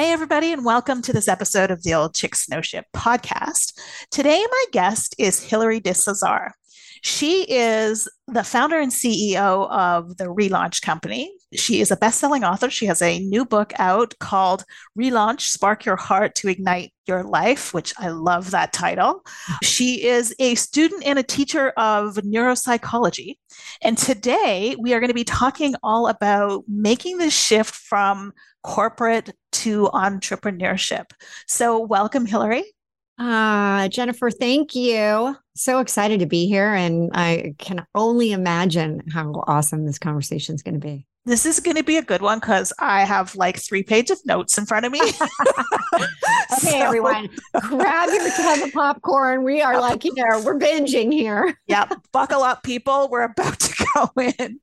Hey, everybody, and welcome to this episode of the Old Chick Know Shit podcast. Today, my guest is Hilary DeCesar. She is the founder and CEO of the Relaunch Company. She is a best selling author. She has a new book out called Relaunch Spark Your Heart to Ignite Your Life, which I love that title. She is a student and a teacher of neuropsychology. And today we are going to be talking all about making the shift from corporate to entrepreneurship. So, welcome, Hilary. Uh, Jennifer, thank you. So excited to be here. And I can only imagine how awesome this conversation is going to be. This is going to be a good one because I have like three pages of notes in front of me. okay, so, everyone, grab your tub of popcorn. We are like, you know, we're binging here. yep. Buckle up, people. We're about to go in.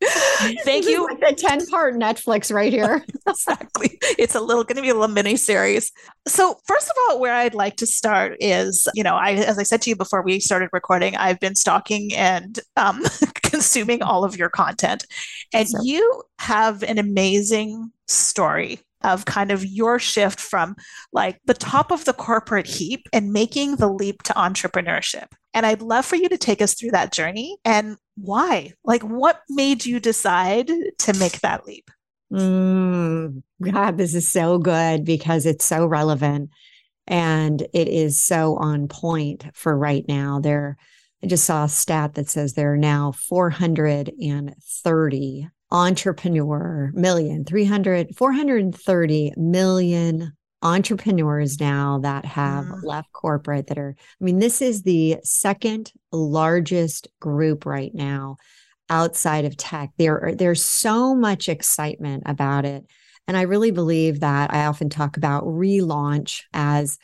Thank this you. Like the 10 part Netflix right here. exactly. It's a little going to be a little mini series. So, first of all, where I'd like to start is, you know, I, as I said to you before we started recording, I've been stalking and um, consuming all of your content. And so. you have an amazing story of kind of your shift from like the top of the corporate heap and making the leap to entrepreneurship. And I'd love for you to take us through that journey and why. Like, what made you decide to make that leap? Mm, God, this is so good because it's so relevant and it is so on point for right now. There, I just saw a stat that says there are now 430 entrepreneur million 300 430 million entrepreneurs now that have left corporate that are i mean this is the second largest group right now outside of tech. There are there's so much excitement about it. And i really believe that i often talk about relaunch as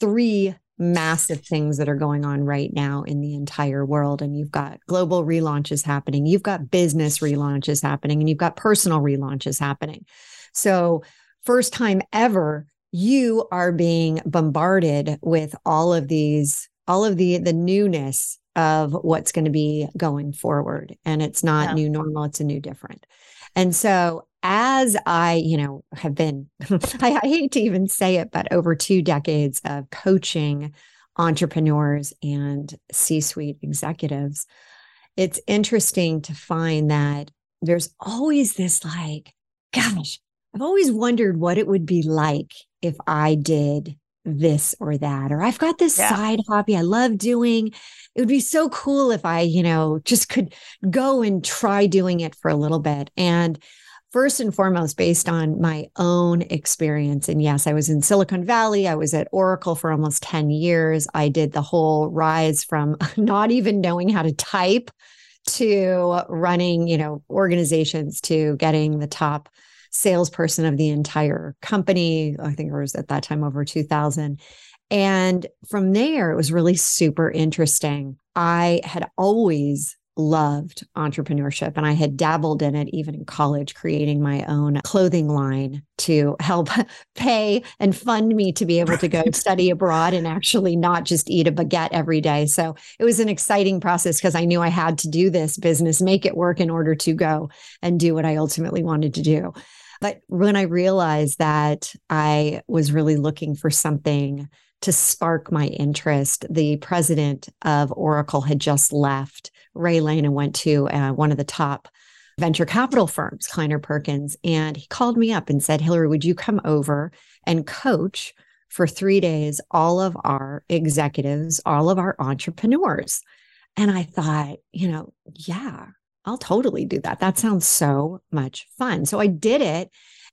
three massive things that are going on right now in the entire world. And you've got global relaunches happening, you've got business relaunches happening, and you've got personal relaunches happening. So, first time ever, you are being bombarded with all of these, all of the the newness of what's going to be going forward. And it's not yeah. new normal, it's a new different. And so as I, you know, have been, I, I, hate to even say it, but over two decades of coaching entrepreneurs and C suite executives, it's interesting to find that there's always this like, gosh, I've always wondered what it would be like if I did this or that, or I've got this yeah. side hobby I love doing. It would be so cool if I, you know, just could go and try doing it for a little bit. And first and foremost based on my own experience. And yes, I was in Silicon Valley. I was at Oracle for almost 10 years. I did the whole rise from not even knowing how to type to running, you know, organizations to getting the top salesperson of the entire company. I think it was at that time over 2000. And from there, it was really super interesting. I had always loved entrepreneurship and I had dabbled in it even in college, creating my own clothing line to help pay and fund me to be able to go study abroad and actually not just eat a baguette every day. So it was an exciting process because I knew I had to do this business, make it work in order to go and do what I ultimately wanted to do. But when I realized that I was really looking for something to spark my interest, the president of Oracle had just left Ray Lane and went to uh, one of the top venture capital firms, Kleiner Perkins. And he called me up and said, Hilary, would you come over and coach for three days all of our executives, all of our entrepreneurs? And I thought, you know, yeah, I'll totally do that. That sounds so much fun. So I did it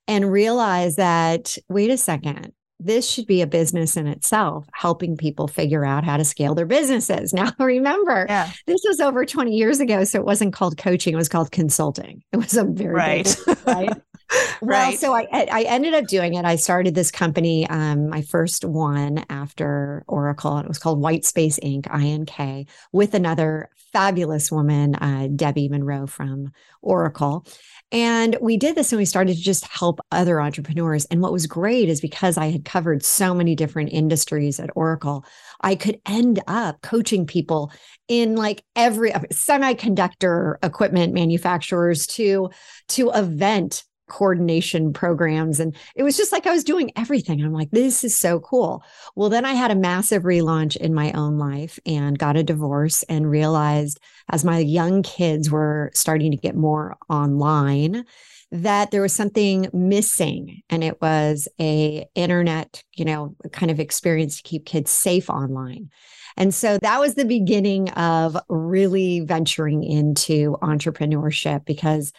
and realized that, wait a second, this should be a business in itself, helping people figure out how to scale their businesses. Now, remember, yeah. this was over 20 years ago. So it wasn't called coaching, it was called consulting. It was a very right. right? well, so I I ended up doing it. I started this company, um, my first one after Oracle, and it was called White Space Inc. INK, with another fabulous woman, uh, Debbie Monroe from Oracle. And we did this and we started to just help other entrepreneurs. And what was great is because I had covered so many different industries at Oracle, I could end up coaching people in like every semiconductor equipment manufacturers to to event coordination programs and it was just like I was doing everything. I'm like this is so cool. Well, then I had a massive relaunch in my own life and got a divorce and realized as my young kids were starting to get more online that there was something missing and it was a internet you know kind of experience to keep kids safe online and so that was the beginning of really venturing into entrepreneurship because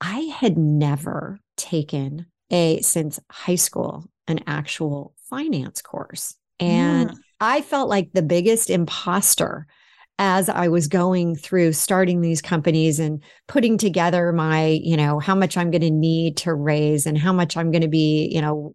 i had never taken a since high school an actual finance course and yeah. i felt like the biggest imposter as I was going through starting these companies and putting together my, you know, how much I'm going to need to raise and how much I'm going to be, you know,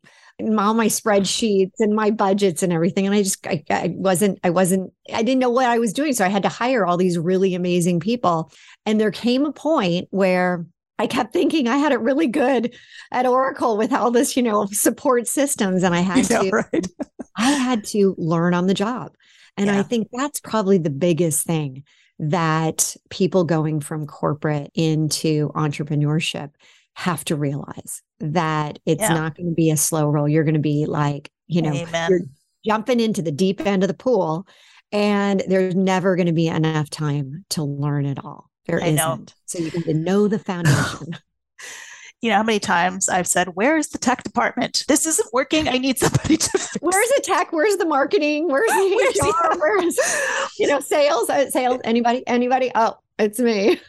all my spreadsheets and my budgets and everything. And I just, I, I, wasn't, I wasn't, I didn't know what I was doing. So I had to hire all these really amazing people. And there came a point where I kept thinking I had it really good at Oracle with all this, you know, support systems. And I had to, right? I had to learn on the job. And yeah. I think that's probably the biggest thing that people going from corporate into entrepreneurship have to realize that it's yeah. not going to be a slow roll. You're going to be like, you know, Amen. you're jumping into the deep end of the pool and there's never going to be enough time to learn it all. There I isn't. Know. So you got to know the foundation. you know how many times I've said, "Where's the tech department? This isn't working. I need somebody to." Where's the tech? Where's the marketing? Where's the where's, HR? Where's you know sales? Uh, sales? Anybody? Anybody? Oh, it's me.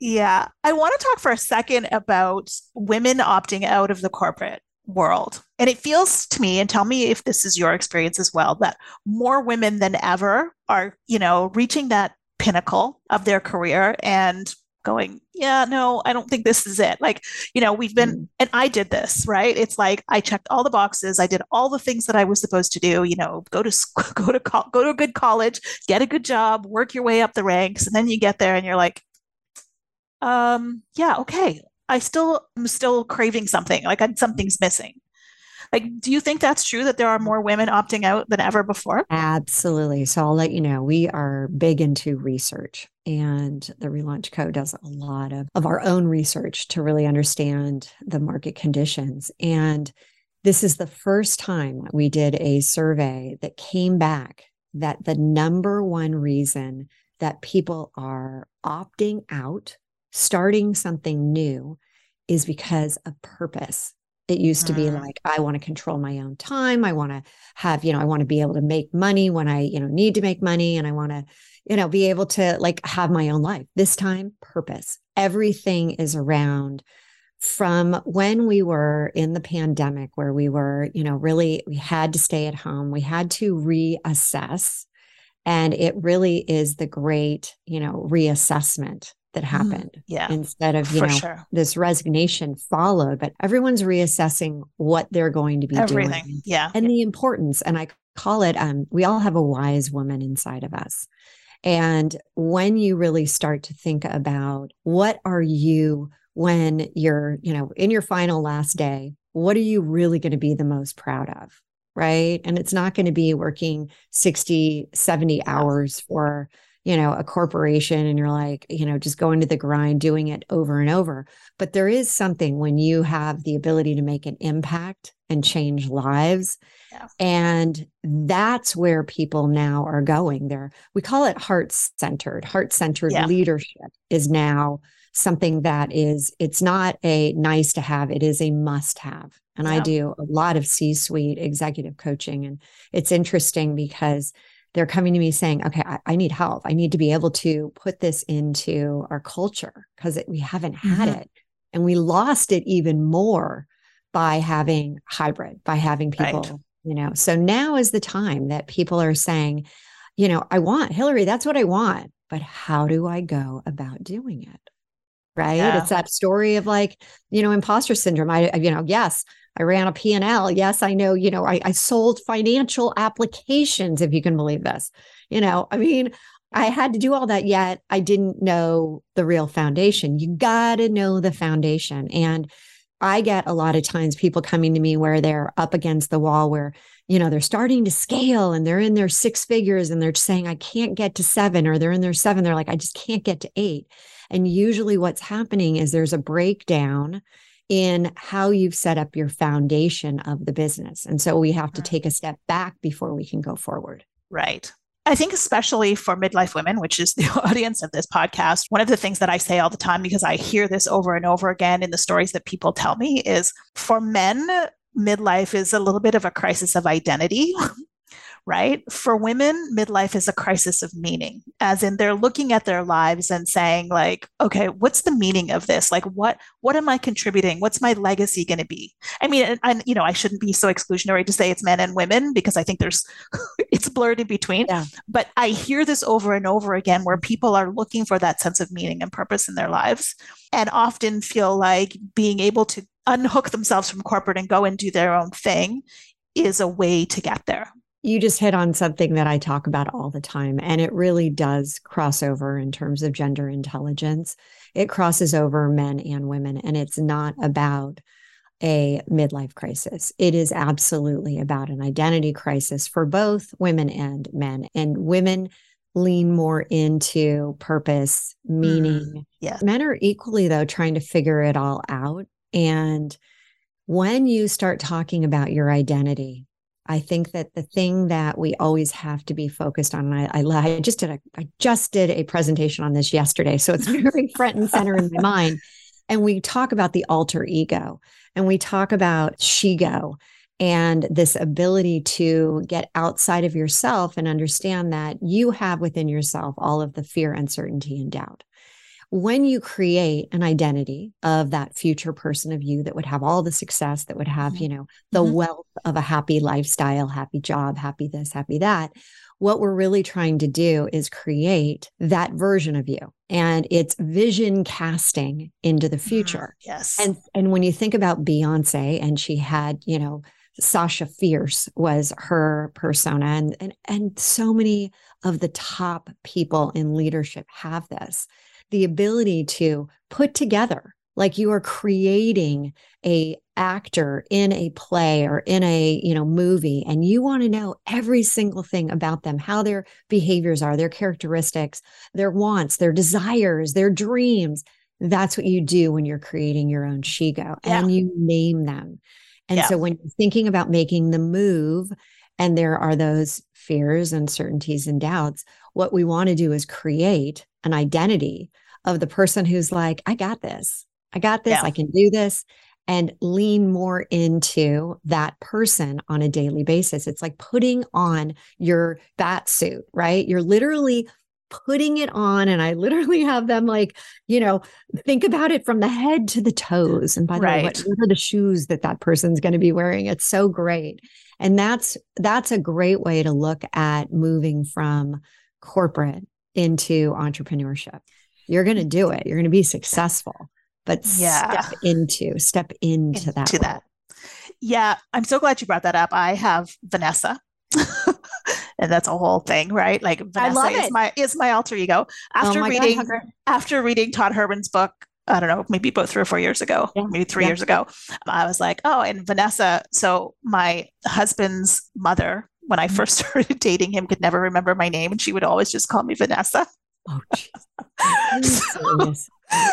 yeah, I want to talk for a second about women opting out of the corporate world. And it feels to me, and tell me if this is your experience as well, that more women than ever are, you know, reaching that pinnacle of their career and going, yeah, no, I don't think this is it. Like, you know, we've been, mm. and I did this, right? It's like I checked all the boxes. I did all the things that I was supposed to do. You know, go to school, go to co- go to a good college, get a good job, work your way up the ranks, and then you get there and you're like, um, yeah, okay. I still am still craving something. Like I, something's missing. Like, do you think that's true that there are more women opting out than ever before? Absolutely. So I'll let you know. We are big into research, and the Relaunch Co. does a lot of, of our own research to really understand the market conditions. And this is the first time we did a survey that came back that the number one reason that people are opting out, starting something new, is because of purpose. It used to be mm. like, I want to control my own time. I want to have, you know, I want to be able to make money when I, you know, need to make money and I want to, you know, be able to like have my own life. This time, purpose. Everything is around from when we were in the pandemic where we were, you know, really we had to stay at home. We had to reassess and it really is the great, you know, reassessment that mm-hmm. happened. Mm, yeah. Instead of, you know, sure. this resignation followed, but everyone's reassessing what they're going to be Everything. doing. Yeah. And the importance. And I call it, um, we all have a wise woman inside of us. And when you really start to think about what are you when you're, you know, in your final last day, what are you really going to be the most proud of? Right. And it's not going to be working 60, 70 hours for you know, a corporation and you're like, you know, just going to the grind, doing it over and over. But there is something when you have the ability to make an impact and change lives. Yeah. And that's where people now are going there. We call it heart centered. Heart centered yeah. leadership is now something that is, it's not a nice to have, it is a must have. And yeah. I do a lot of C suite executive coaching. And it's interesting because they're coming to me saying, okay, I, I, need help. I need to be able to put this into our culture because we haven't had mm-hmm. it. And we lost it even more by having hybrid, by having people, right. you know. So now is the time that people are saying, you know, I want Hilary, that's what I want. But how do I go about doing it? right? Yeah. It's that story of like, you know, imposter syndrome. I, you know, yes, I ran a P&L. Yes, I know, you know, I, I sold financial applications, if you can believe this. You know, I mean, I had to do all that, yet I didn't know the real foundation. You got to know the foundation. And I get a lot of times people coming to me where they're up against the wall where, you know, they're starting to scale and they're in their six figures and they're saying, I can't get to seven, or they're in their seven. They're like, I just can't get to eight. And usually what's happening is there's a breakdown in how you've set up your foundation of the business. And so we have to mm-hmm. take a step back before we can go forward. Right. I think, especially for midlife women, which is the audience of this podcast, one of the things that I say all the time, because I hear this over and over again in the stories that people tell me, is for men, midlife is a little bit of a crisis of identity. right? For women, midlife is a crisis of meaning, as in they're looking at their lives and saying, like, okay, what's the meaning of this? Like, what what am I contributing? What's my legacy going to be? I mean, and, you know, I shouldn't be so exclusionary to say it's men and women because I think there's it's blurred in between. Yeah. But I hear this over and over again where people are looking for that sense of meaning and purpose in their lives and often feel like being able to unhook themselves from corporate and go and do their own thing is a way to get there you just hit on something that I talk about all the time, and it really does cross over in terms of gender intelligence. It crosses over men and women, and it's not about a midlife crisis. It is absolutely about an identity crisis for both women and men. And women lean more into purpose, meaning. Mm, yeah. Men are equally, though, trying to figure it all out. And when you start talking about your identity, I think that the thing that we always have to be focused on, I, I, I just did a, I just did a presentation on this yesterday, so it's very front and center in my mind. And we talk about the alter ego, and we talk about shego, and this ability to get outside of yourself and understand that you have within yourself all of the fear, uncertainty, and doubt when you create an identity of that future person of you that would have all the success that would have you know the mm-hmm. wealth of a happy lifestyle happy job happy this happy that what we're really trying to do is create that version of you and it's vision casting into the mm-hmm. future yes and and when you think about beyonce and she had you know Sasha Fierce was her persona and and and so many of the top people in leadership have this the ability to put together like you are creating a actor in a play or in a you know movie and you want to know every single thing about them how their behaviors are their characteristics their wants their desires their dreams that's what you do when you're creating your own shego yeah. and you name them and yeah. so when you're thinking about making the move and there are those fears uncertainties and doubts what we want to do is create an identity of the person who's like, I got this. I got this. Yeah. I can do this. And lean more into that person on a daily basis. It's like putting on your bat suit, right? You're literally putting it on. And I literally have them like, you know, think about it from the head to the toes. And by the right. way, what, what are the shoes that that person's going to be wearing? It's so great. And that's that's a great way to look at moving from corporate into entrepreneurship you're going to do it. You're going to be successful. But yeah. step into, step into, into that. That. Yeah, I'm so glad you brought that up. I have Vanessa. and that's a whole thing, right? Like Vanessa is my is my alter ego. Oh after oh reading God, after reading Todd Herman's book, I don't know, maybe about three or four years ago, yeah. maybe three yeah. years ago, I was like, oh, and Vanessa. So my husband's mother, when I mm-hmm. first started dating him, could never remember my name, and she would always just call me Vanessa. Oh, so,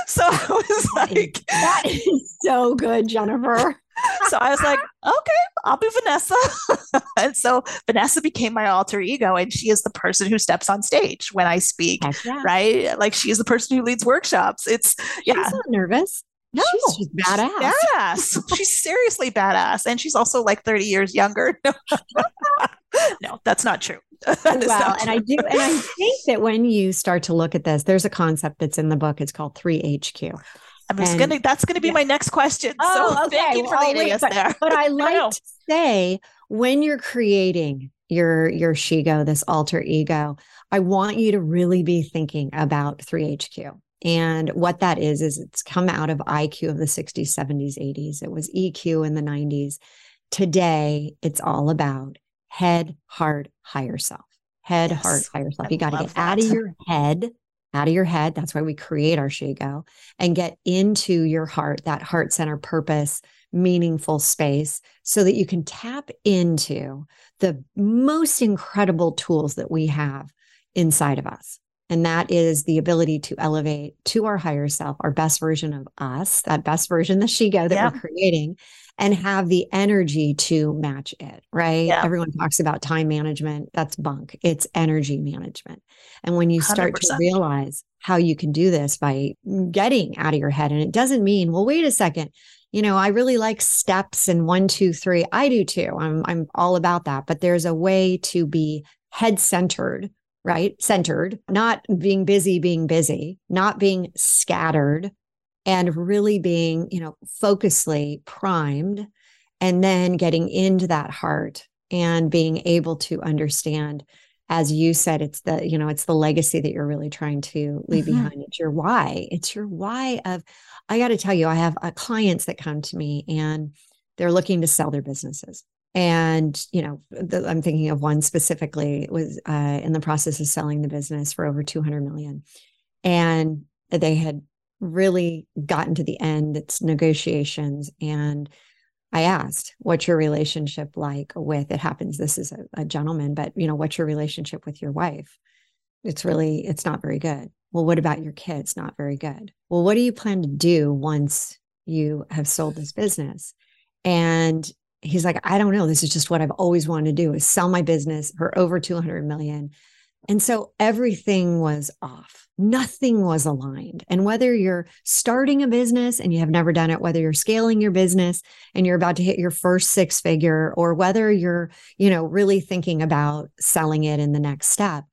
so I was like, that is so good, Jennifer. so I was like, okay, I'll be Vanessa. and so Vanessa became my alter ego, and she is the person who steps on stage when I speak, yeah. right? Like she is the person who leads workshops. It's yeah, she's not nervous. No, she's, she's badass. Badass. she's seriously badass, and she's also like thirty years younger. no, that's not true. well, and I do, and I think that when you start to look at this, there's a concept that's in the book. It's called 3HQ. I'm just and, gonna. That's gonna be yeah. my next question. Oh, so okay. thank you for well, leading us but, there. But I like I to say when you're creating your your shego, this alter ego, I want you to really be thinking about 3HQ. And what that is, is it's come out of IQ of the 60s, 70s, 80s. It was EQ in the 90s. Today, it's all about head, heart, higher self. Head, yes. heart, higher self. You got to get that. out of your head, out of your head. That's why we create our Shego and get into your heart, that heart center purpose, meaningful space, so that you can tap into the most incredible tools that we have inside of us. And that is the ability to elevate to our higher self, our best version of us, that best version, the Shego that yeah. we're creating, and have the energy to match it, right? Yeah. Everyone talks about time management. That's bunk. It's energy management. And when you start 100%. to realize how you can do this by getting out of your head, and it doesn't mean, well, wait a second, you know, I really like steps and one, two, three. I do too. I'm I'm all about that. But there's a way to be head centered right? Centered, not being busy, being busy, not being scattered, and really being, you know, focusedly primed, and then getting into that heart and being able to understand as you said it's the you know it's the legacy that you're really trying to leave mm-hmm. behind. It's your why. It's your why of i got to tell you i have uh, clients that come to me and they're looking to sell their businesses. And you know the, i'm thinking of one specifically was uh, in the process of selling the business for over 200 million. And they had really gotten to the end it's negotiations and i asked what's your relationship like with it happens this is a, a gentleman but you know what's your relationship with your wife it's really it's not very good well what about your kids not very good well what do you plan to do once you have sold this business and he's like, I don't know. This is just what I've always wanted to do is sell my business for over 200 million. And so everything was off. Nothing was aligned. And whether you're starting a business and you have never done it, whether you're scaling your business and you're about to hit your first six figure, or whether you're, you know, really thinking about selling it in the next step,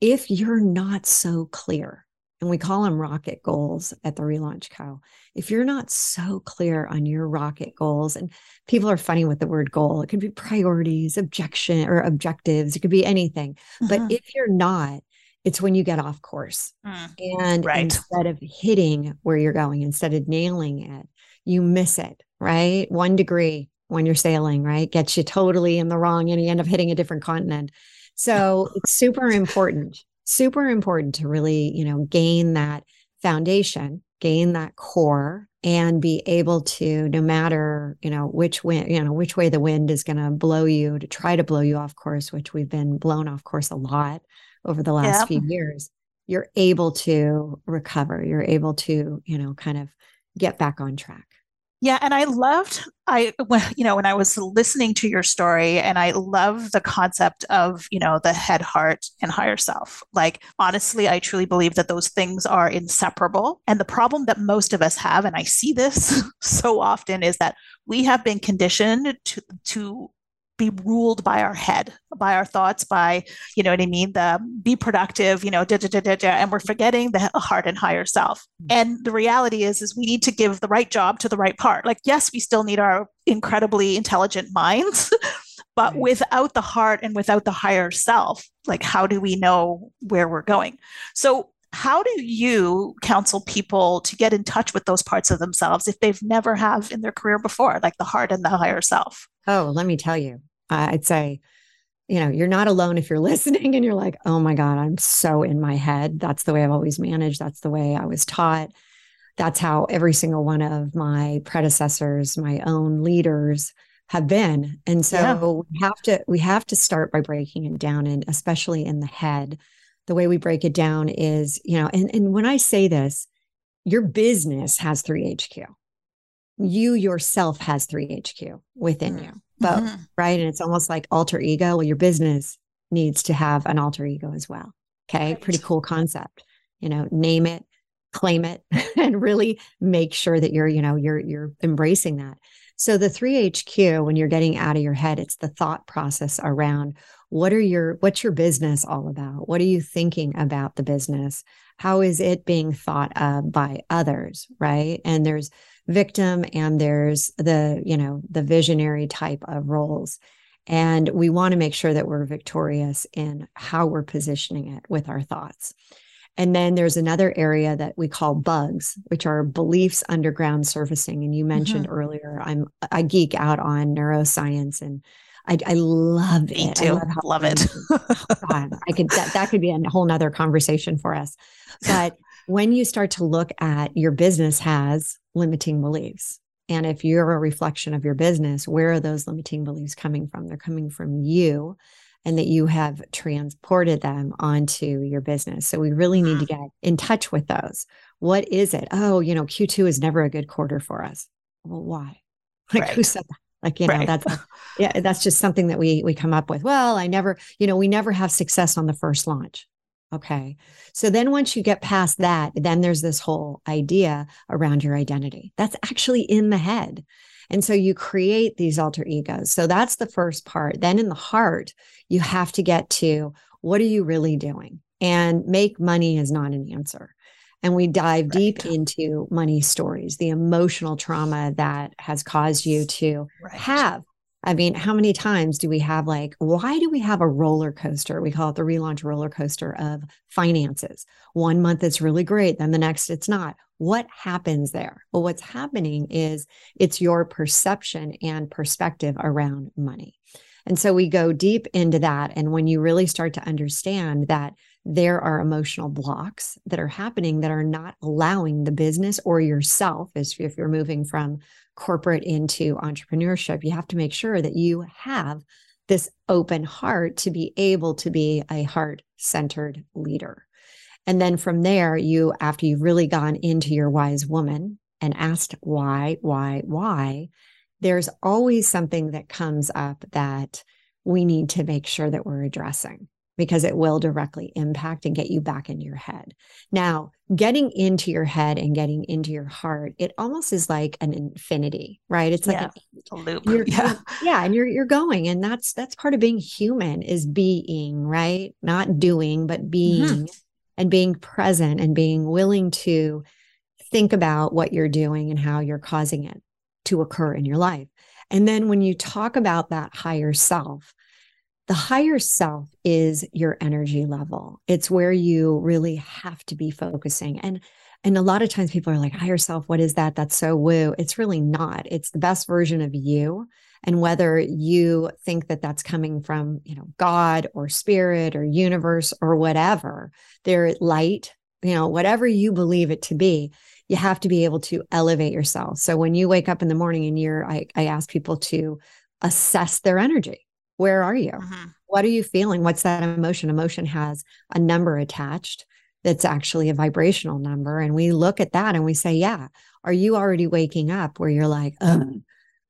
if you're not so clear and we call them rocket goals at the relaunch co if you're not so clear on your rocket goals and people are funny with the word goal it could be priorities objection or objectives it could be anything. Uh-huh. but if you're not it's when you get off course. Mm, and right. instead of hitting where you're going instead of nailing it you miss it right? One degree when you're sailing right? Gets you totally in the wrong and you end up hitting a different continent. So it's super important super important to really, you know, gain that foundation, gain that core and be able to no matter, you know, which wind, you know, which way the wind is going to blow you to try to blow you off course, which we've been blown off course a lot over the last few years. You're able to recover. You're able to, you know, kind of get back on track. Yeah, and I loved I when you know when I was listening to your story and I love the concept of, you know, the head heart and higher self. Like honestly, I truly believe that those things are inseparable. And the problem that most of us have and I see this so often is that we have been conditioned to to be ruled by our head, by our thoughts, by, you know what I mean? The be productive, you know, da, da, da, da, da, and we're forgetting the heart and higher self. Mm-hmm. And the reality is, is we need to give the right job to the right part. Like, yes, we still need our incredibly intelligent minds, but right. without the heart and without the higher self, like, how do we know where we're going? So how do you counsel people to get in touch with those parts of themselves if they've never have in their career before like the heart and the higher self oh let me tell you uh, I'd say, you know, you're not alone if you're listening and you're like, oh my God, I'm so in my head. That's the way I've always managed. That's the way I was taught. That's how every single one of my predecessors, my own leaders have been. And so yeah. we have to we have to start by breaking it down and especially in the head. The way we break it down is, you know, and, and when I say this, your business has 3HQ. You yourself has 3HQ within mm. you both, mm-hmm. right? And it's almost like alter ego. Well, your business needs to have an alter ego as well. Okay. Right. Pretty cool concept. You know, name it, claim it, and really make sure that you're, you know, you're you're embracing that. So the 3HQ, when you're getting out of your head, it's the thought process around what are your what's your business all about? What are you thinking about the business? How is it being thought of by others? Right. And there's victim and there's the you know the visionary type of roles and we want to make sure that we're victorious in how we're positioning it with our thoughts And then there's another area that we call bugs, which are beliefs underground surfacing. And you mentioned mm-hmm. earlier, I'm I geek out on neuroscience and I, I love Me it. Too. I love, love it. God, I could that, that could be a whole nother conversation for us. But when you start to look at your business has limiting beliefs. And if you're a reflection of your business, where are those limiting beliefs coming from? They're coming from you and that you have transported them onto your business. So we really need to mm-hmm. get in touch with those. What is it? Oh, you know, Q2 is never a good quarter for us. Well, why? Like right. who said that? Like, you know, right. that's yeah, that's just something that we we come up with. Well, I never, you know, we never have success on the first launch. Okay. So then once you get past that, then there's this whole idea around your identity. That's actually in the head. And so you create these alter egos. So that's the first part. Then in the heart, you have to get to what are you really doing? And make money is not an answer. And we dive right. deep into money stories, the emotional trauma that has caused you to right. have I mean, how many times do we have like, why do we have a roller coaster? We call it the relaunch roller coaster of finances. One month it's really great, then the next it's not. What happens there? Well, what's happening is it's your perception and perspective around money. And so we go deep into that. And when you really start to understand that there are emotional blocks that are happening that are not allowing the business or yourself, as if you're moving from corporate into entrepreneurship, you have to make sure that you have this open heart to be able to be a heart centered leader. And then from there, you, after you've really gone into your wise woman and asked why, why, why, there's always something that comes up that we need to make sure that we're addressing because it will directly impact and get you back into your head. Now, getting into your head and getting into your heart, it almost is like an infinity, right? It's like yeah, a, a loop. yeah. yeah, and you're you're going and that's that's part of being human is being, right? Not doing, but being mm-hmm. and being present and being willing to think about what you're doing and how you're causing it to occur in your life. And then when you talk about that higher self, the higher self is your energy level. It's where you really have to be focusing. And and a lot of times people are like, higher self, what is that? That's so woo. It's really not. It's the best version of you. And whether you think that that's coming from, you know, God or spirit or universe or whatever, they're light, you know, whatever you believe it to be, you have to be able to elevate yourself. So when you wake up in the morning and you're, I, I ask people to assess their energy where are you? Mm-hmm. What are you feeling? What's that emotion? Emotion has a number attached that's actually a vibrational number. And we look at that and we say, yeah, are you already waking up where you're like, oh,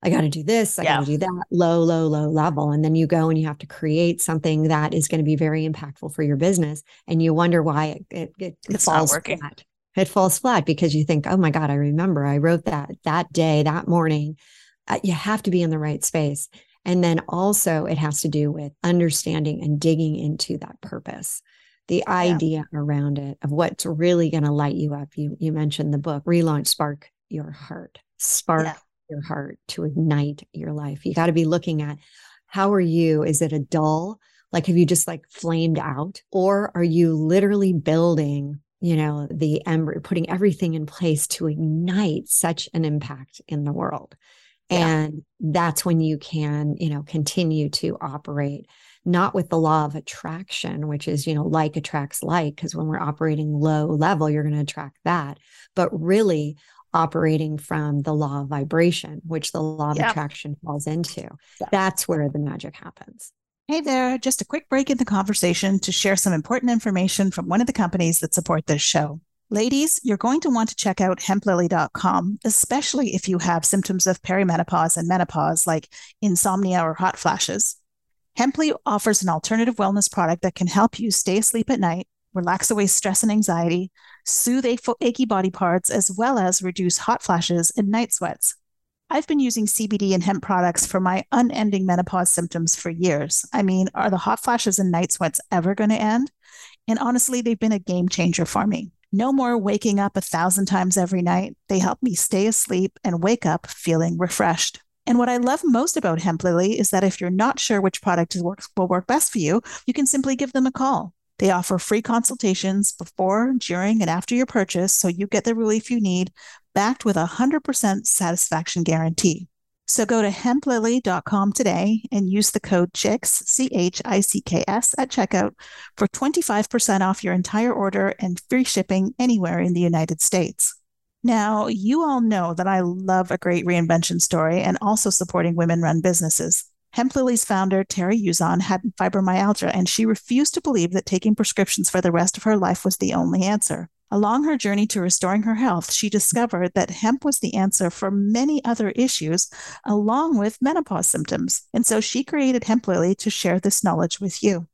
I got to do this, I yeah. got to do that, low, low, low level. And then you go and you have to create something that is going to be very impactful for your business. And you wonder why it, it, it falls flat. It falls flat because you think, oh my God, I remember I wrote that that day, that morning. Uh, you have to be in the right space. And then also, it has to do with understanding and digging into that purpose, the yeah. idea around it of what's really going to light you up. You, you mentioned the book, Relaunch Spark Your Heart, Spark yeah. Your Heart to ignite your life. You got to be looking at how are you? Is it a dull? Like, have you just like flamed out? Or are you literally building you know the ember putting everything in place to ignite such an impact in the world and that's when you can you know continue to operate not with the law of attraction which is you know like attracts like because when we're operating low level you're going to attract that but really operating from the law of vibration which the law of attraction falls into. That's where the magic happens. Hey there, just a quick break in the conversation to share some important information from one of the companies that support this show. Ladies, you're going to want to check out hemplily.com, especially if you have symptoms of perimenopause and menopause like insomnia or hot flashes. Hemply offers an alternative wellness product that can help you stay asleep at night, relax away stress and anxiety, soothe achy body parts, as well as reduce hot flashes and night sweats. I've been using CBD and hemp products for my unending menopause symptoms for years. I mean, are the hot flashes and night sweats ever going to end? And honestly, they've been a game changer for me. No more waking up a thousand times every night. They help me stay asleep and wake up feeling refreshed. And what I love most about Hemp Lily is that if you're not sure which product will work best for you, you can simply give them a call. They offer free consultations before, during, and after your purchase so you get the relief you need, backed with a 100% satisfaction guarantee. So go to hemplily.com today and use the code CHICKS, C H I C K S, at checkout for 25% off your entire order and free shipping anywhere in the United States. Now, you all know that I love a great reinvention story and also supporting women run businesses. Hemp Lily's founder, Terry Uzon, had fibromyalgia, and she refused to believe that taking prescriptions for the rest of her life was the only answer. Along her journey to restoring her health, she discovered that hemp was the answer for many other issues, along with menopause symptoms. And so she created Hemp Lily to share this knowledge with you.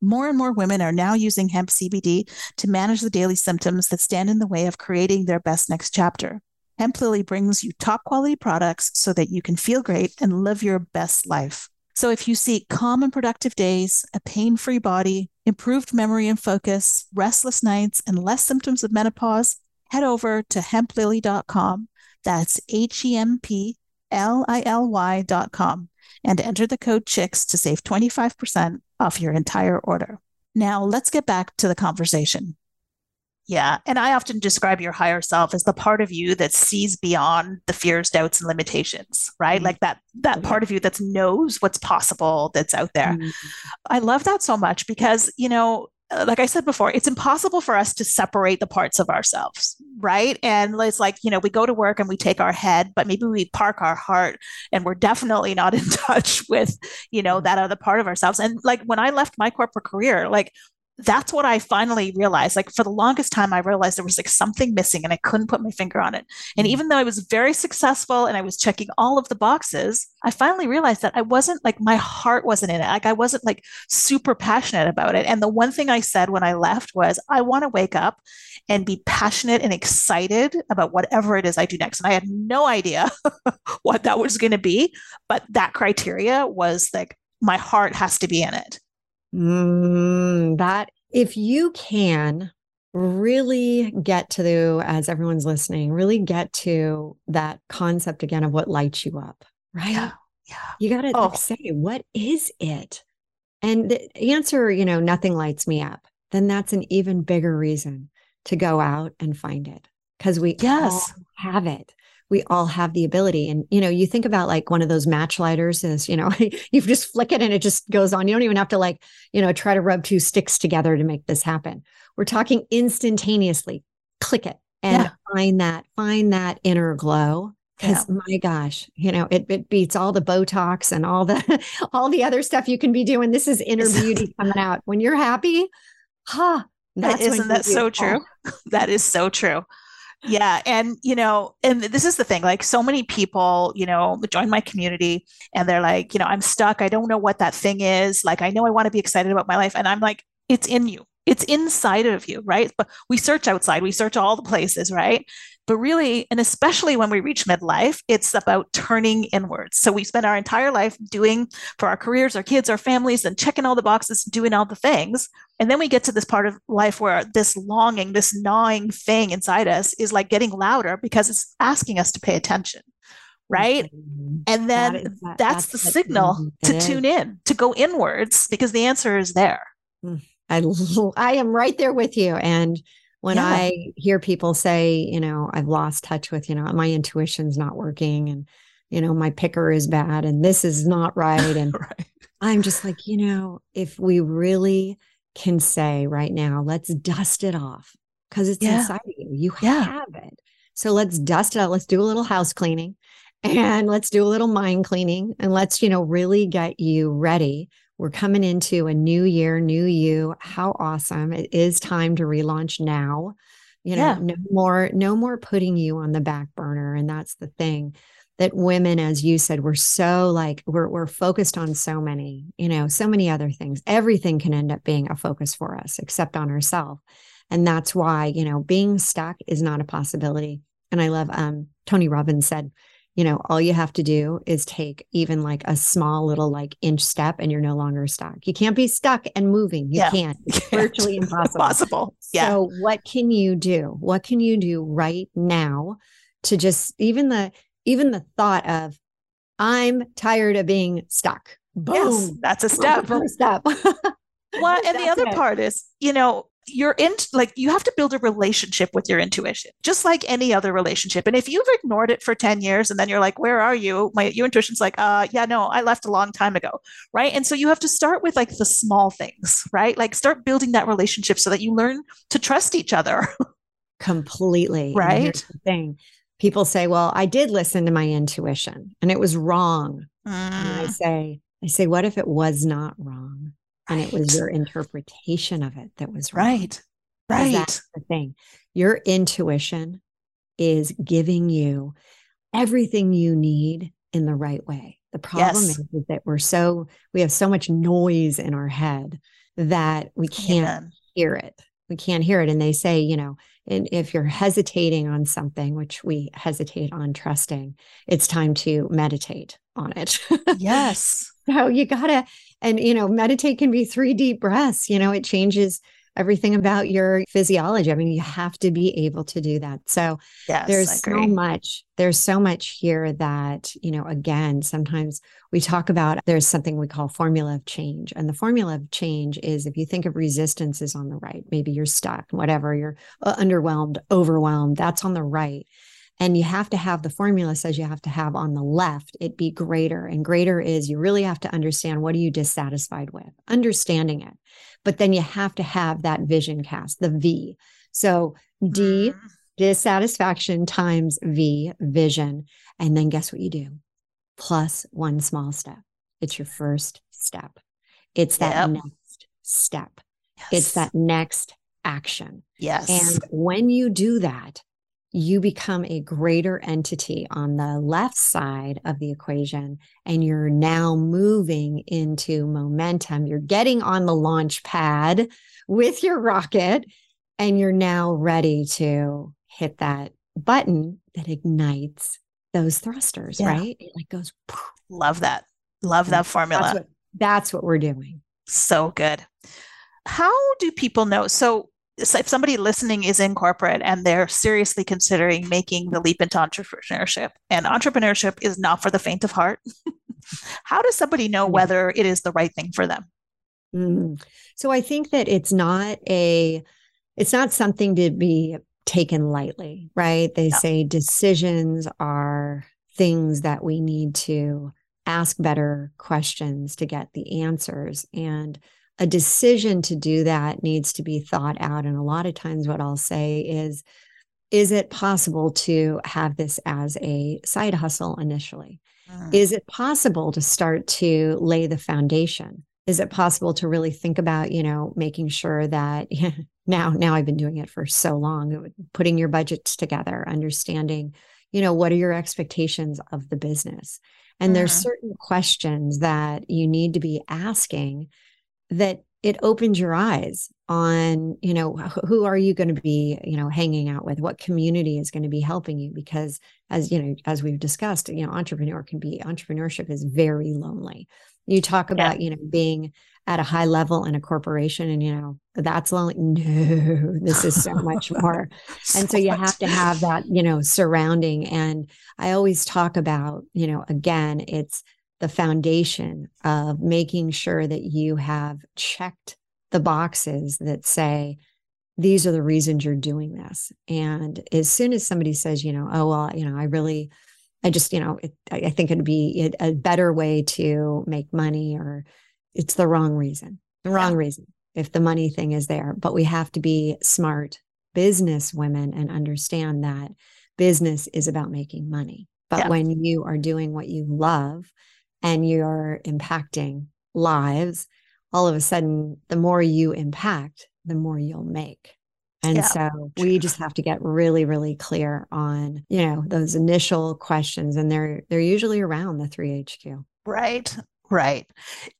More and more women are now using hemp CBD to manage the daily symptoms that stand in the way of creating their best next chapter. Hemp Lily brings you top quality products so that you can feel great and live your best life. So if you seek calm and productive days, a pain free body, improved memory and focus, restless nights, and less symptoms of menopause, head over to hemplily.com. That's H E M P L I L Y.com and enter the code CHICKS to save 25% off your entire order. Now, let's get back to the conversation. Yeah. And I often describe your higher self as the part of you that sees beyond the fears, doubts, and limitations, right? Mm-hmm. Like that that part of you that knows what's possible that's out there. Mm-hmm. I love that so much because, you know, uh, like I said before, it's impossible for us to separate the parts of ourselves, right? And it's like, you know, we go to work and we take our head, but maybe we park our heart and we're definitely not in touch with, you know, that other part of ourselves. And like when I left my corporate career, like that's what I finally realized. Like for the longest time, I realized there was like something missing and I couldn't put my finger on it. And mm-hmm. even though I was very successful and I was checking all of the boxes, I finally realized that I wasn't like my heart wasn't in it. Like I wasn't like super passionate about it. And the one thing I said when I left was, I want to wake up and be passionate and excited about whatever it is I do next. And I had no idea what that was going to be. But that criteria was like, my heart has to be in it. Mm, that if you can really get to the, as everyone's listening, really get to that concept again of what lights you up, right? Yeah. yeah. You got to oh. say, what is it? And the answer, you know, nothing lights me up. Then that's an even bigger reason to go out and find it because we yes. have it we all have the ability. And, you know, you think about like one of those match lighters is, you know, you just flick it and it just goes on. You don't even have to like, you know, try to rub two sticks together to make this happen. We're talking instantaneously, click it and yeah. find that, find that inner glow. Cause yeah. my gosh, you know, it, it beats all the Botox and all the, all the other stuff you can be doing. This is inner beauty coming out. When you're happy, huh? That's that isn't that so true? that is so true yeah and you know and this is the thing like so many people you know join my community and they're like you know i'm stuck. I don't know what that thing is. Like i know i want to be excited about my life. And i'm like it's in you it's inside of you right but we search outside we search all the places right but really, and especially when we reach midlife, it's about turning inwards. So we spend our entire life doing for our careers, our kids, our families, and checking all the boxes, doing all the things. And then we get to this part of life where this longing, this gnawing thing inside us is like getting louder because it's asking us to pay attention. Right. Mm-hmm. And then that is, that, that's, that's, the signal to tune in, to go inwards because the answer is there. Mm, I, I am right there with you. And when yeah. I hear people say, you know, I've lost touch with, you know, my intuition's not working and, you know, my picker is bad and this is not right. And right. I'm just like, you know, if we really can say right now, let's dust it off because it's yeah. inside of you. You yeah. have it. So let's dust it out. Let's do a little house cleaning and let's do a little mind cleaning and let's, you know, really get you ready we're coming into a new year, new you. How awesome. It is time to relaunch now. You know, yeah. no more, no more putting you on the back burner. And that's the thing that women, as you said, we're so like we're we're focused on so many, you know, so many other things. Everything can end up being a focus for us, except on ourselves. And that's why, you know, being stuck is not a possibility. And I love um Tony Robbins said, you know, all you have to do is take even like a small little like inch step and you're no longer stuck. You can't be stuck and moving. You yeah. can't. It's virtually impossible. impossible. Yeah. So what can you do? What can you do right now to just even the even the thought of I'm tired of being stuck. Boom. Yes, that's a step. First step. well, and the other it. part is, you know, you're in like you have to build a relationship with your intuition just like any other relationship. And if you've ignored it for 10 years and then you're like where are you? My your intuition's like uh yeah no i left a long time ago. Right? And so you have to start with like the small things right? Like start building that relationship so that you learn to trust each other. Completely. Right? thing. People say well i did listen to my intuition and it was wrong. Mm. and i mm. say i say what if it was not wrong and it was your interpretation of it that was wrong. right. Right that's the thing. Your intuition is giving you everything you need in the right way. The problem yes. is, that we're so we have so much noise in our head that we can't Amen. hear it. We can't hear it. And they say you know and if you're hesitating on something which we hesitate on trusting it's time to meditate on it. Yes so you gotta and, you know, meditate can be three deep breaths. You know, it changes everything about your physiology. I mean, you have to be able to do that. So yes, there's so much, there's so much here that, you know, again, sometimes we talk about there's something we call formula of change. And the formula of change is if you think of resistance is on the right, maybe you're stuck, whatever, you're uh, underwhelmed, overwhelmed, that's on the right. And you have to have the formula says you have to have on the left it be greater. And greater is you really have to understand what are you dissatisfied with, understanding it. But then you have to have that vision cast, the V. So D, mm-hmm. dissatisfaction times V, vision. And then guess what you do? Plus one small step. It's your first step. It's that yep. next step. Yes. It's that next action. Yes. And when you do that, you become a greater entity on the left side of the equation and you're now moving into momentum. You're getting on the launch pad with your rocket and you're now ready to hit that button that ignites those thrusters, yeah. right? It like goes. Love that. Love that formula. That's what, that's what we're doing. So good. How do people know? So if somebody listening is in corporate and they're seriously considering making the leap into entrepreneurship, and entrepreneurship is not for the faint of heart, how does somebody know whether it is the right thing for them? Mm. So I think that it's not a, it's not something to be taken lightly, right? They no. say decisions are things that we need to ask better questions to get the answers. And a decision to do that needs to be thought out. And a lot of times, what I'll say is, is it possible to have this as a side hustle initially? Mm. Is it possible to start to lay the foundation? Is it possible to really think about, you know, making sure that now, now I've been doing it for so long, putting your budgets together, understanding, you know, what are your expectations of the business? And there's mm-hmm. certain questions that you need to be asking that it opens your eyes on you know who are you going to be you know hanging out with? What community is going to be helping you? Because as you know as we've discussed you know entrepreneur can be entrepreneurship is very lonely. You talk about yeah. you know being at a high level in a corporation and you know that's lonely. No this is so much more. And so you have to have that you know surrounding. And i always talk about you know again it's the foundation of making sure that you have checked the boxes that say, these are the reasons you're doing this. And as soon as somebody says, you know, oh, well, you know, I really, I just, you know, it, I think it'd be a better way to make money or it's the wrong reason, the wrong yeah. reason if the money thing is there. But we have to be smart business women and understand that business is about making money. But yeah. when you are doing what you love, and you're impacting lives, all of a sudden, the more you impact, the more you'll make. And yeah. so we just have to get really, really clear on, you know, those initial questions. And they're they're usually around the 3HQ. Right. Right.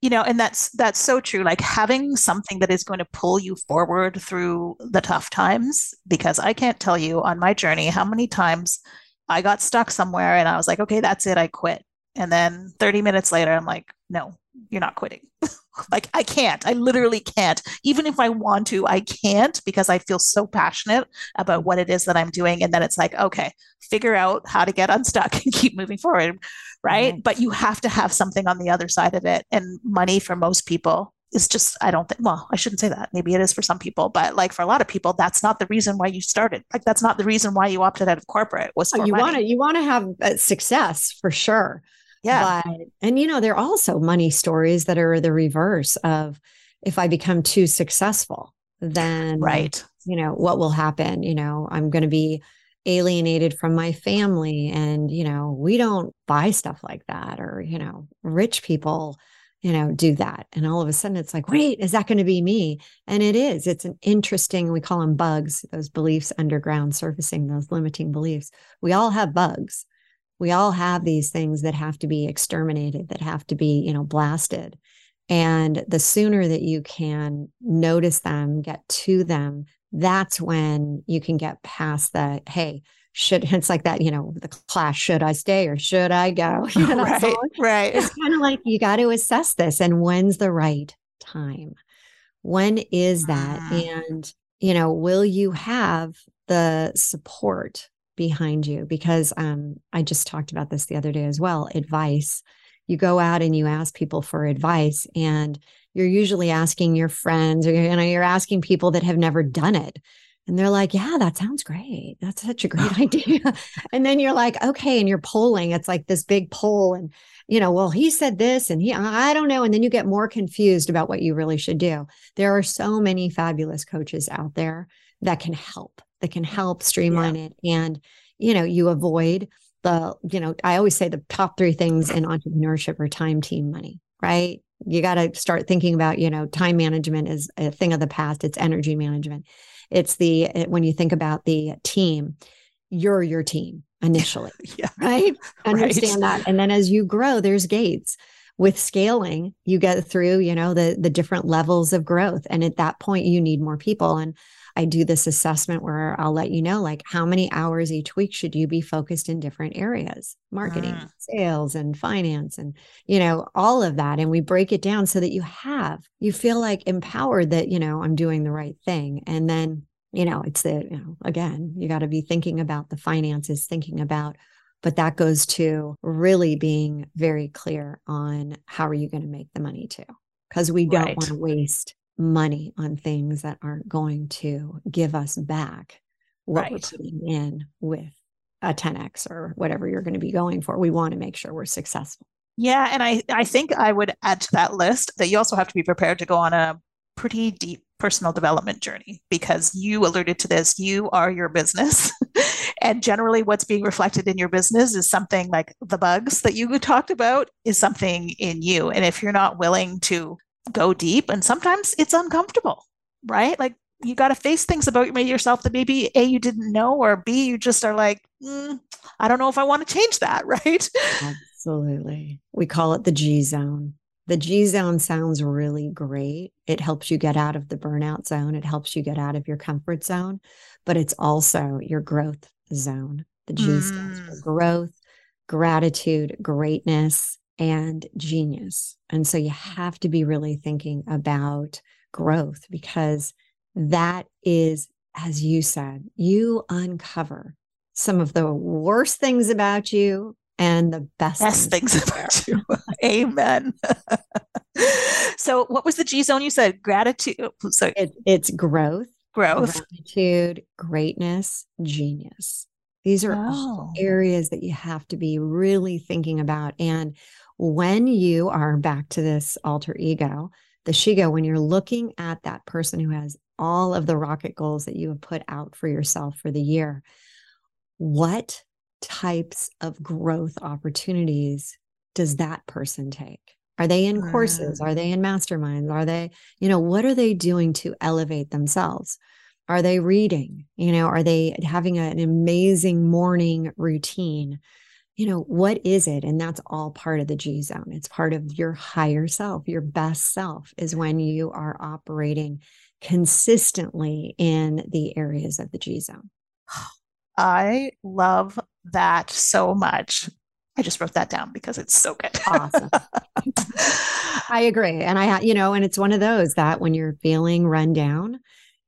You know, and that's that's so true. Like having something that is going to pull you forward through the tough times, because I can't tell you on my journey how many times I got stuck somewhere and I was like, okay, that's it, I quit. And then 30 minutes later, I'm like, no, you're not quitting. like, I can't. I literally can't. Even if I want to, I can't because I feel so passionate about what it is that I'm doing. And then it's like, okay, figure out how to get unstuck and keep moving forward. Right. But you have to have something on the other side of it. And money for most people is just I don't think well, I shouldn't say that. Maybe it is for some people, but like for a lot of people, that's not the reason why you started. Like that's not the reason why you opted out of corporate was oh, you want to you want to have uh, success for sure. Yeah. But, and you know, there are also money stories that are the reverse of if I become too successful, then right. You know, what will happen? You know, I'm going to be alienated from my family and you know we don't buy stuff like that or you know rich people you know do that and all of a sudden it's like wait is that going to be me and it is it's an interesting we call them bugs those beliefs underground surfacing those limiting beliefs we all have bugs we all have these things that have to be exterminated that have to be you know blasted. And the sooner that you can notice them get to them that's when you can get past the hey should it's like that you know the Clash should i stay or should i go? You know, right right. it's kind of like you got to assess this and when's the right time? When is that? Mm. and you know will you have the support behind you because um i just talked about this the other day as well advice. You go out and you ask people for advice and you're usually asking your friends or you know you're asking people that have never done it and they're like yeah that sounds great. That's such a great idea. And then you're like okay and you're polling. It's like this big poll and you know well he said this and he i don't know. And then you get more confused about what you really should do. There are so many fabulous coaches out there that can help that can help streamline yeah. it and you know you avoid the you know i always say the top three things in entrepreneurship are time team money right? You got to start thinking about you know time management is a thing of the past. It's energy management. It's the eh, when you think about the team you're your team initially yeah. right? Understand right. that. And then as you grow there's gates. With scaling you get through you know the the different levels of growth. And at that point you need more people. And I do this assessment where I'll let you know like how many hours each week should you be focused in different areas, marketing, mm. sales and finance and you know all of that and we break it down so that you have you feel like empowered that you know I'm doing the right thing and then you know it's the you know again you got to be thinking about the finances thinking about but that goes to really being very clear on how are you going to make the money too because we don't right. want to waste money on things that aren't going to give us back what right. we're putting in with a 10x or whatever you're going to be going for. We want to make sure we're successful. Yeah, and I I think I would add to that list that you also have to be prepared to go on a pretty deep personal development journey because you alluded to this you are your business and generally what's being reflected in your business is something like the bugs that you talked about is something in you and if you're not willing to go deep and sometimes it's uncomfortable right? Like you got to face things about yourself that maybe a you didn't know or b you just are like mm, i don't know if i want to change that right? Absolutely. We call it the g zone. The g zone sounds really great. It helps you get out of the burnout zone. It helps you get out of your comfort zone but it's also your growth zone. The g mm. stands for mm. growth gratitude greatness and genius. And so you have to be really thinking about growth because that is, as you said, you uncover some of the worst things about you and the best, best things, things about you. Amen. so, what was the G zone you said? Gratitude. So it, it's growth, growth, gratitude, greatness, genius. These are oh. all areas that you have to be really thinking about. And when you are back to this alter ego, the Shego, when you're looking at that person who has all of the rocket goals that you have put out for yourself for the year, what types of growth opportunities does that person take? Are they in courses? Mm. Are they in masterminds? Are they, you know, what are they doing to elevate themselves? Are they reading? You know, are they having an amazing morning routine? You know, what is it? And that's all part of the G zone. It's part of your higher self, your best self is when you are operating consistently in the areas of the G zone. I love that so much. I just wrote that down because it's so good. awesome. I agree. And I, you know, and it's one of those that when you're feeling run down,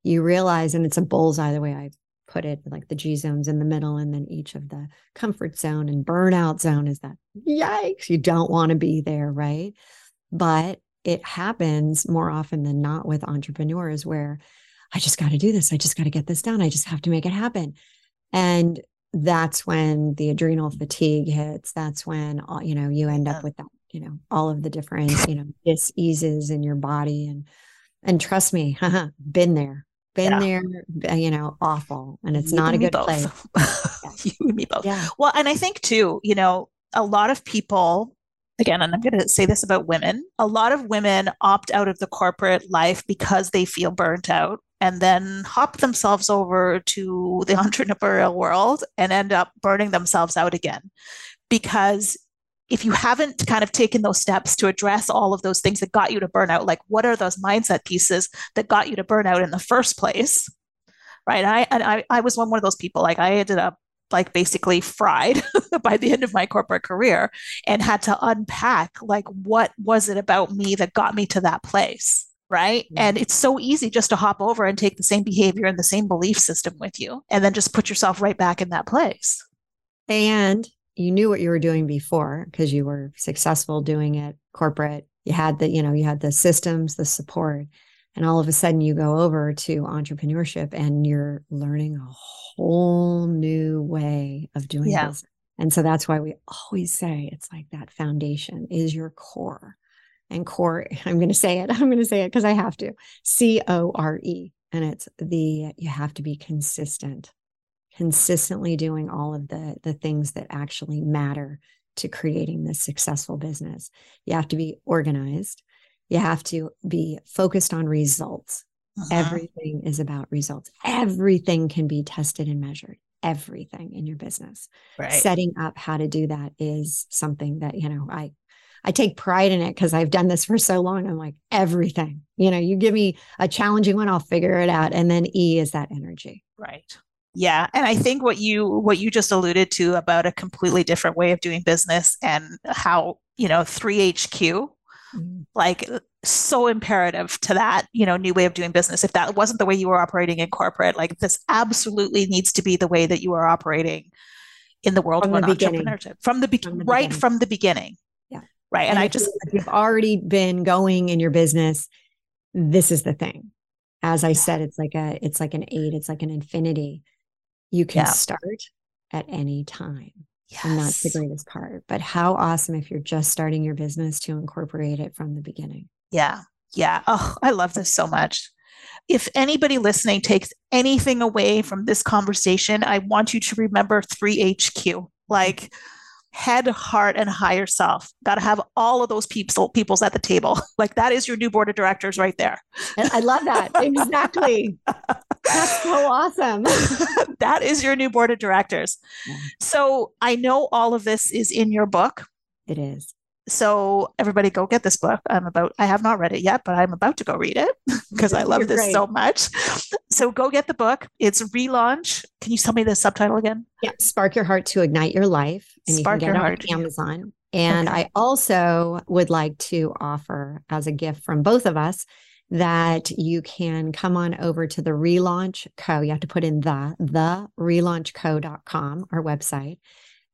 you realize, and it's a bullseye the way I put it like the G zones in the middle, and then each of the comfort zone and burnout zone is that yikes, you don't want to be there, right? But it happens more often than not with entrepreneurs where I just got to do this. I just got to get this done. I just have to make it happen. And that's when the adrenal fatigue hits. That's when, uh, you know, you end up with that, you know, all of the different, you know, diseases in your body. And, and trust me, been there, been yeah. there, uh, you know, awful. And it's you not a good place. you and me both. Yeah. Well, and I think too, you know, a lot of people again, and I'm going to say this about women, a lot of women opt out of the corporate life because they feel burnt out and then hop themselves over to the entrepreneurial world and end up burning themselves out again. Because if you haven't kind of taken those steps to address all of those things that got you to burnout, like what are those mindset pieces that got you to burnout in the first place? Right. And I and I, I was one of those people. Like I ended up like basically fried by the end of my corporate career and had to unpack like what was it about me that got me to that place right mm-hmm. and it's so easy just to hop over and take the same behavior and the same belief system with you and then just put yourself right back in that place and you knew what you were doing before because you were successful doing it corporate you had the you know you had the systems the support and all of a sudden you go over to entrepreneurship and you're learning a whole new way of doing yeah. business. And so that's why we always say it's like that foundation is your core. And core, I'm going to say it. I'm going to say it because I have to. C O R E. And it's the, you have to be consistent, consistently doing all of the, the things that actually matter to creating this successful business. You have to be organized. You have to be focused on results. Uh-huh. Everything is about results. Everything can be tested and measured. Everything in your business. Right. Setting up how to do that is something that, you know, I I take pride in it because I've done this for so long. I'm like, everything, you know, you give me a challenging one, I'll figure it out. And then E is that energy. Right. Yeah. And I think what you what you just alluded to about a completely different way of doing business and how, you know, 3HQ Mm-hmm. like so imperative to that you know new way of doing business. If that wasn't the way you were operating in corporate like this absolutely needs to be the way that you are operating in the world from of the entrepreneurship. From the, be- from the right beginning. from the beginning. Yeah. Right and, and i just you've already been going in your business this is the thing. As i said it's like a it's like an eight it's like an infinity you can yeah. start at any time Yes. And that's the greatest part. But how awesome if you're just starting your business to incorporate it from the beginning. Yeah. Yeah. Oh, I love this so much. If anybody listening takes anything away from this conversation, I want you to remember 3HQ. Like, head, heart, and higher self. Got to have all of those people peoples at the table. Like that is your new board of directors right there. And I love that. exactly. That's so awesome. that is your new board of directors. Yeah. So I know all of this is in your book. It is. So everybody go get this book. I'm about I have not read it yet, but I'm about to go read it because I love You're this great. so much. So go get the book. It's relaunch. Can you tell me the subtitle again? Yeah, Spark Your Heart to Ignite Your Life. And Spark you can get Your Heart. on Amazon. And okay. I also would like to offer as a gift from both of us that you can come on over to the relaunch co. You have to put in the the relaunchco.com, our website,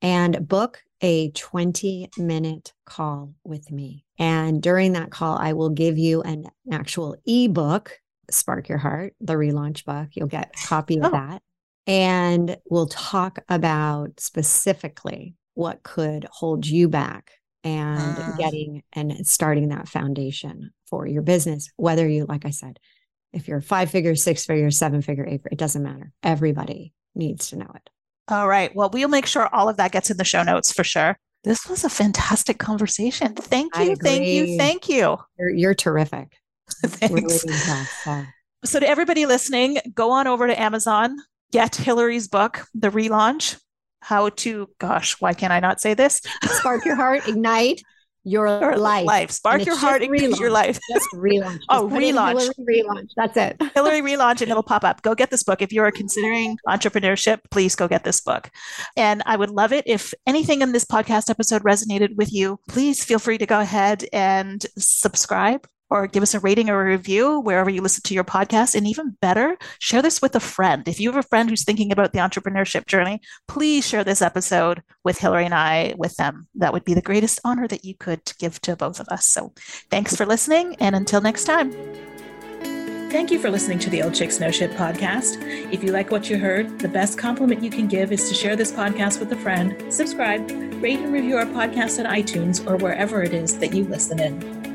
and book a 20 minute call with me. And during that call, I will give you an actual ebook, Spark Your Heart, the relaunch book. You'll get a copy of oh. that. And we'll talk about specifically what could hold you back and uh. getting and starting that foundation for your business, whether you, like I said, if you're five figure, six figure, seven figure, eight, it doesn't matter. Everybody needs to know it. All right. Well, we'll make sure all of that gets in the show notes for sure. This was a fantastic conversation. Thank you. Thank you. Thank you. You're, you're terrific. Thanks. Really so, to everybody listening, go on over to Amazon, get Hilary's book, The Relaunch How to, gosh, why can't I not say this? Spark your heart, ignite your life. life. Spark your heart, increase your life. Just relaunch. oh, relaunch. relaunch. That's it. Hilary relaunch, and it'll pop up. Go get this book. If you are considering entrepreneurship, please go get this book. And I would love it if anything in this podcast episode resonated with you. Please feel free to go ahead and subscribe or give us a rating or a review wherever you listen to your podcast. And even better, share this with a friend. If you have a friend who's thinking about the entrepreneurship journey, please share this episode with Hilary and I with them. That would be the greatest honor that you could give to both of us. So thanks for listening. And until next time. Thank you for listening to the Old Chicks No Shit podcast. If you like what you heard, the best compliment you can give is to share this podcast with a friend, subscribe, rate and review our podcast on iTunes or wherever it is that you listen in.